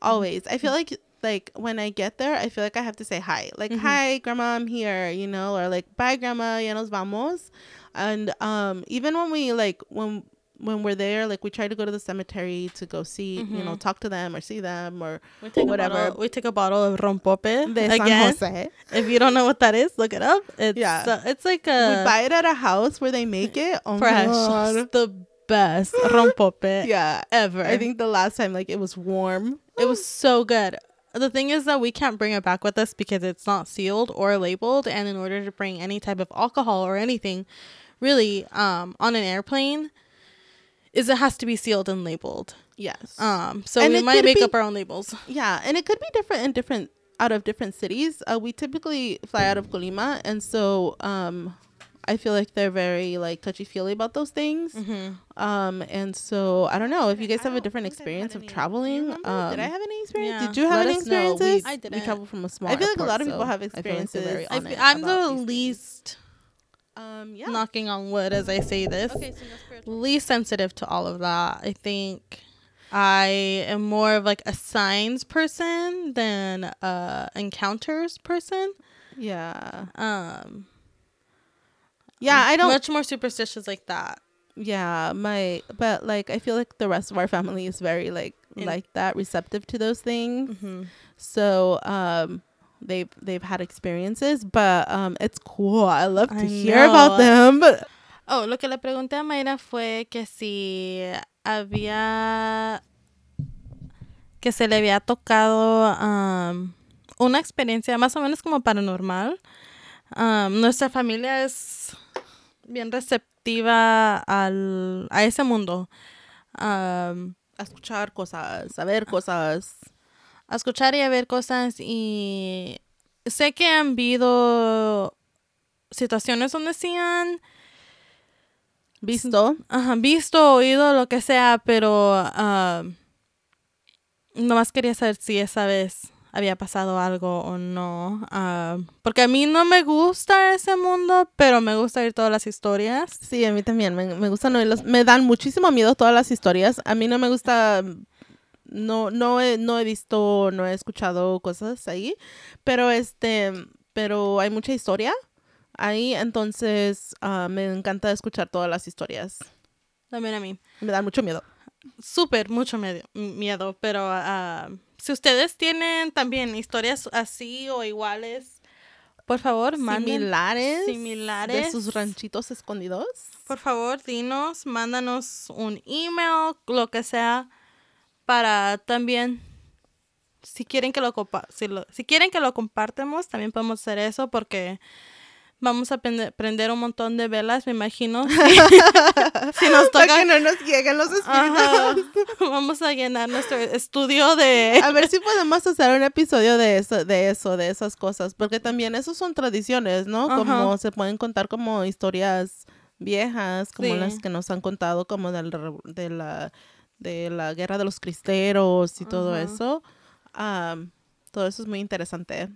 Always, I feel like like when I get there, I feel like I have to say hi, like Mhm. hi, grandma, I'm here, you know, or like bye, grandma, ya nos vamos. And um, even when we like when when we're there, like we try to go to the cemetery to go see, you know, Mhm. talk to them or see them or We take whatever. Bottle, we take a bottle of rompope de San again. Jose. If you don't know what that is, look it up. It's Yeah. uh, it's like a. we buy it at a house where they make it. Oh god. the best rompope Yeah. ever. I think the last time like it was warm. it was so good. The thing is that we can't bring it back with us because it's not sealed or labeled, and in order to bring any type of alcohol or anything, really, um, on an airplane, is it has to be sealed and labeled. Yes. Um, so And we might make be- up our own labels. Yeah, and it could be different in different out of different cities. Uh, we typically fly out of Colima, and so um, I feel like they're very like touchy feely about those things. Mm-hmm. Um, and so I don't know if you guys have a different experience of traveling. Um, Did I have any experience? Yeah. Did you have Let any know. We- experiences? I didn't. travel from a small. I feel like a lot of people so have I feel like very experiences. I I'm the least Um, yeah. knocking on wood as I say this. Okay, so no least sensitive to all of that. I think I am more of like a signs person than a encounters person. yeah. Um Yeah, I don't. much more superstitious like that. Yeah, my but like I feel like the rest of our family is very like In- like that, receptive to those things. Mm-hmm. So um they've they've had experiences, but um it's cool. I love to I hear about them. But Oh, lo que le pregunté a Mayra fue que si había que se le había tocado um, una experiencia más o menos como paranormal. Um, nuestra familia es bien receptiva al, a ese mundo. Um, a escuchar cosas, a ver cosas. a escuchar y a ver cosas y sé que han habido situaciones donde sí han Visto. ajá, visto, oído, lo que sea, pero ah, nomás quería saber si esa vez había pasado algo o no. ah, porque a mí no me gusta ese mundo, pero me gusta oír todas las historias. Sí, a mí también. Me, me gustan oírlos. Me dan muchísimo miedo todas las historias. A mí no me gusta. No, no he, no he visto, no he escuchado cosas ahí. Pero este, pero hay mucha historia ahí. Entonces, ah, me encanta escuchar todas las historias. También a mí. Me dan mucho miedo. Súper, mucho medio- miedo, pero ah, si ustedes tienen también historias así o iguales por favor, manden. similares, similares. de sus ranchitos escondidos. Por favor, dinos, mándanos un email, lo que sea, para también, si quieren que lo, si, lo- si quieren que lo compartamos, también podemos hacer eso porque vamos a prende- prender un montón de velas, me imagino. si nos Para toca, que no nos lleguen los espíritus. Vamos a llenar nuestro estudio de... A ver si podemos hacer un episodio de eso, de eso, de esas cosas, porque también esos son tradiciones, ¿no? Como se pueden contar como historias viejas, como Sí. las que nos han contado, como del de la de la guerra de los cristeros y todo eso. Am, todo eso es muy interesante.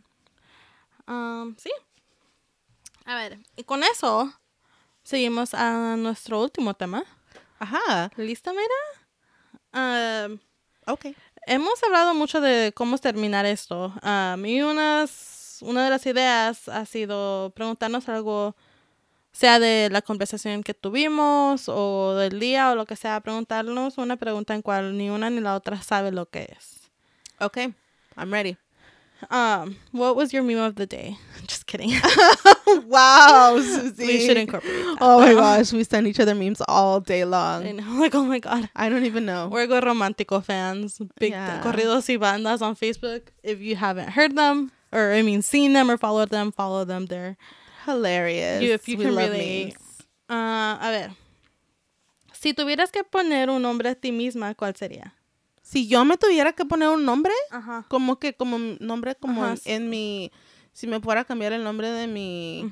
Um, sí. A ver, y con eso seguimos a nuestro último tema. Ajá, ¿Lista, mira? Um, ok. hemos hablado mucho de cómo terminar esto. Um, y unas, una de las ideas ha sido preguntarnos algo, sea de la conversación que tuvimos o del día o lo que sea, preguntarnos una pregunta en cual ni una ni la otra sabe lo que es. Ok, I'm ready. Um, what was your meme of the day? Just kidding. wow, Susie. We should incorporate that. Oh my gosh, we send each other memes all day long. I know, like, oh my god. I don't even know. We're good romántico fans. Big Yeah. corridos y bandas on Facebook. If you haven't heard them, or I mean seen them or followed them, follow them They're Hilarious. You- if you We can relate. memes. Ah, a ver. Si tuvieras que poner un nombre a ti misma, ¿cuál sería? Si yo me tuviera que poner un nombre, Ajá. como que como nombre como en, mi si me fuera a cambiar el nombre de mi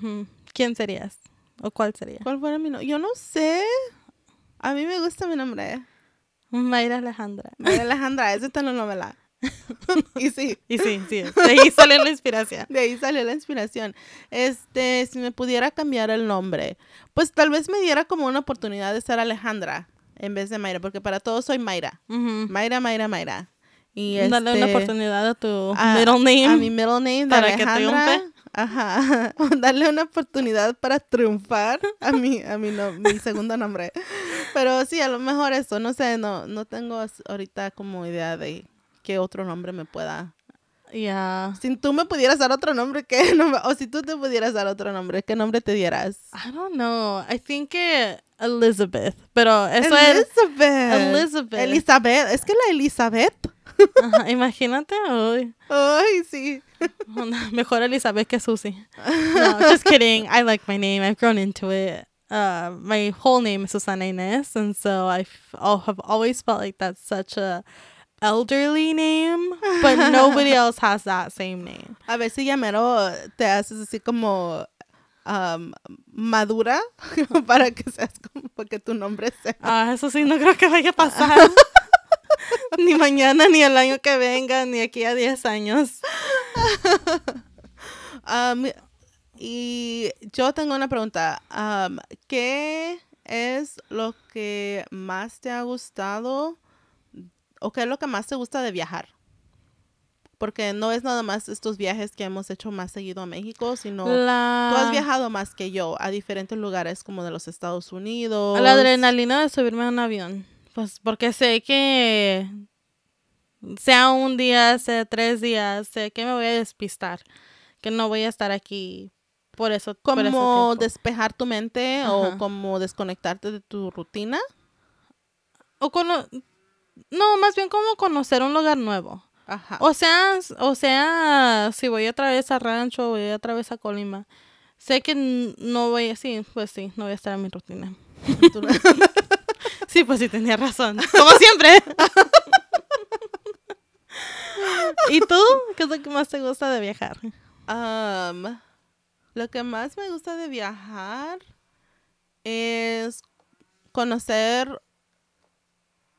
¿Quién serías? ¿O cuál sería? ¿Cuál fuera mi nombre? Yo no sé. A mí me gusta mi nombre. Mayra Alejandra. María Alejandra, ese está en la novela. y sí, Y sí, sí. De ahí sale la inspiración. de ahí salió la inspiración. Este, si me pudiera cambiar el nombre, pues tal vez me diera como una oportunidad de ser Alejandra en vez de Mayra, porque para todos soy Mayra. Ujú. Mayra, Mayra, Mayra. Y Dale una este, oportunidad a tu a- middle name. A mi middle name de para que triunfe. Ajá. Darle una oportunidad para triunfar a mi, a mi, no- mi segundo nombre. Pero sí, a lo mejor eso. No sé, no, no tengo ahorita como idea de qué otro nombre me pueda. Yeah. Si tú me pudieras dar otro nombre, ¿qué nombre? O si tú te pudieras dar otro nombre, ¿qué nombre te dieras? I don't know. I think Elizabeth. Pero eso es. Elizabeth. Elizabeth. Elizabeth. Es que la Elizabeth. Ajá, imagínate. uy, Ay, sí. mejor Elizabeth que Susie. No, just kidding. I like my name. I've grown into it. Uh, my whole name is Susana Inés, and so I have always felt like that's such a elderly name, but nobody else has that same name. A ver si ya mero te haces así como am, madura para que seas como que tu nombre sea. Ah, eso sí, no creo que vaya a pasar. ni mañana, ni el año que venga, ni aquí a 10 años. Am, y yo tengo una pregunta. Am, ¿Qué es lo que más te ha gustado o qué es lo que más te gusta de viajar? Porque no es nada más estos viajes que hemos hecho más seguido a México, sino La, tú has viajado más que yo a diferentes lugares como de los Estados Unidos. La adrenalina de subirme a un avión. Pues porque sé que sea un día, sea tres días, sé que me voy a despistar, que no voy a estar aquí por eso. como despejar tu mente o como desconectarte de tu rutina. O cono- no, más bien como conocer un lugar nuevo. Ajá. O sea, o sea, si voy otra vez a Rancho, voy otra vez a Colima. Sé que no voy, sí, pues sí, no voy a estar en mi rutina. Sí, pues sí, tenía razón. Como siempre. ¿Y tú? ¿Qué es lo que más te gusta de viajar? Am, lo que más me gusta de viajar es conocer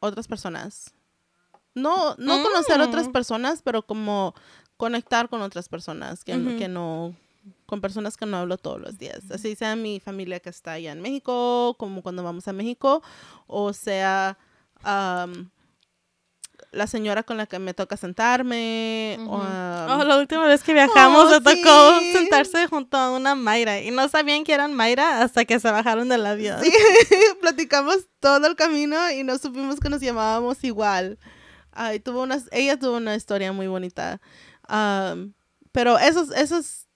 otras personas. No, no conocer otras Mm. personas, pero como conectar con otras personas que, no, con personas que no hablo todos los días. Así sea mi familia que está allá en México, como cuando vamos a México, o sea la señora con la que me toca sentarme. am, Oh, la última vez que viajamos Oh, me tocó sentarse junto a una Mayra y no sabían que eran Mayra hasta que se bajaron del avión. Sí, platicamos todo el camino y no supimos que nos llamábamos igual. Ay, tuvo una, ella tuvo una historia muy bonita. Am, pero esos, esos,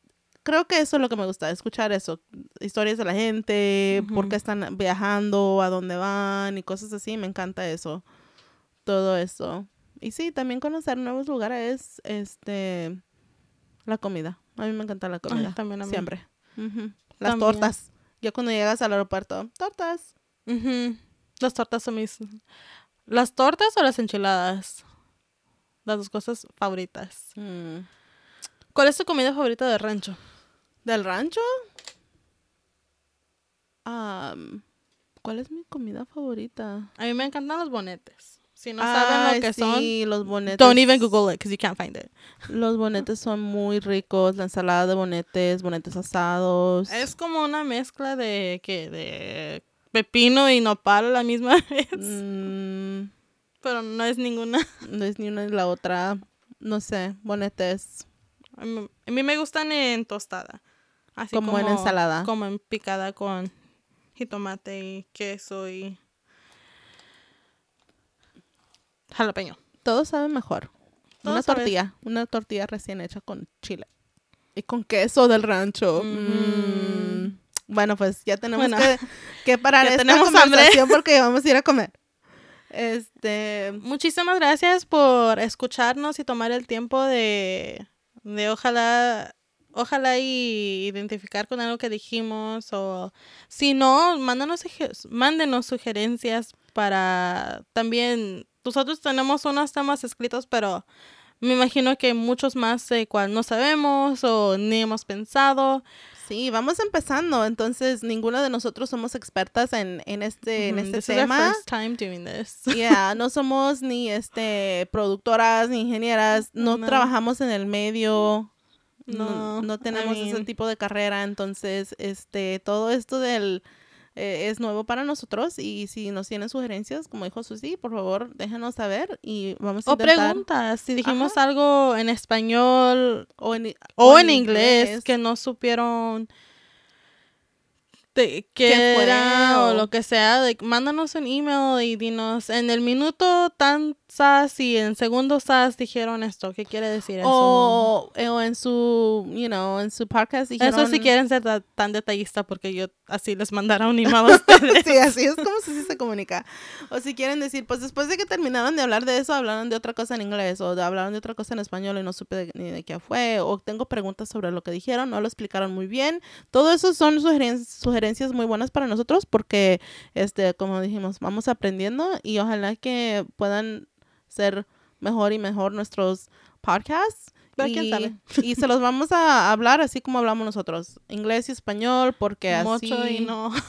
creo que eso es lo que me gusta, escuchar eso, historias de la gente, por qué están viajando, a dónde van y cosas así, me encanta eso, todo eso. Y sí, también conocer nuevos lugares, este, la comida. A mí me encanta la comida, también a mí. siempre. Las También. tortas. Ya cuando llegas al aeropuerto, tortas. Las tortas son mis... ¿Las tortas o las enchiladas? Las dos cosas favoritas. Mm. ¿Cuál es tu comida favorita de rancho? ¿Del rancho? Am, ¿Cuál es mi comida favorita? A mí me encantan los bonetes. Si no saben Ay, lo que son, sí, los bonetes. don't even Google it because you can't find it. Los bonetes son muy ricos. La ensalada de bonetes, bonetes asados. Es como una mezcla de que de pepino y nopal a la misma vez, Mm, pero no es ninguna. no es ni una ni la otra. No sé, bonetes. A mí, a mí me gustan en tostada, así Como en ensalada. como en picada con jitomate y queso y jalapeño. Todo sabe mejor. Todo una sabe- tortilla. Una tortilla recién hecha con chile. Y con queso del rancho. Mm. Mm. Bueno, pues ya tenemos Bueno. que, que parar esta tenemos hambre. conversación porque vamos a ir a comer. Este, Muchísimas gracias por escucharnos y tomar el tiempo de, de ojalá, ojalá y identificar con algo que dijimos o si no, mándanos, mándenos sugerencias para también, nosotros tenemos unos temas escritos, pero me imagino que muchos más de cual no sabemos o ni hemos pensado. sí, vamos empezando. Entonces, ninguno de nosotros somos expertas en, en este, en Ujú, este this is our tema. first time doing this. Yeah, no somos ni este productoras ni ingenieras, no, No. trabajamos en el medio, no, No, no I tenemos ese tipo de carrera, entonces este todo esto del eh, es nuevo para nosotros y si nos tienen sugerencias, como dijo Susi, por favor déjenos saber y vamos a O intentar preguntas, si dijimos algo en español o en, o en inglés, que no supieron de qué ¿Qué fue? era o lo que sea, like, mándanos un email y dinos en el minuto tan sas y en segundo sas dijeron esto, ¿qué quiere decir eso? o, eh, o en su, you know, en su podcast dijeron Eso si quieren ser ta- tan detallista porque yo así les mandara un email a ustedes. Sí, así es como Susi se comunica. O si quieren decir, pues después de que terminaron de hablar de eso, hablaron de otra cosa en inglés o de, hablaron de otra cosa en español y no supe de- ni de qué fue. O tengo preguntas sobre lo que dijeron, no lo explicaron muy bien. Todo eso son sugeren- sugerencias muy buenas para nosotros porque, este, como dijimos, vamos aprendiendo y ojalá que puedan ser mejor y mejor nuestros podcasts. Pero y, quién sabe. y se los vamos a hablar así como hablamos nosotros, inglés y español, porque así... Mucho y no.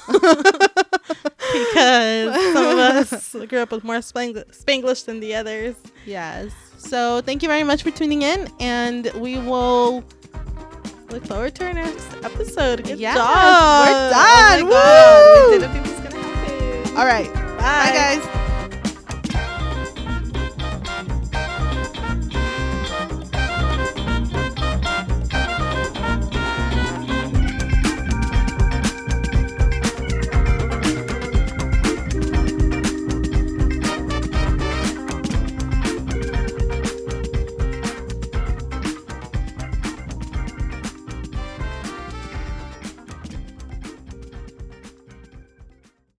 because some of us grew up with more Spang- Spanglish than the others. Yes. So thank you very much for tuning in, and we will. Look forward to our next episode. Good Yes, job. we're done. Oh my God. We didn't think this was gonna happen. All right. Bye, guys.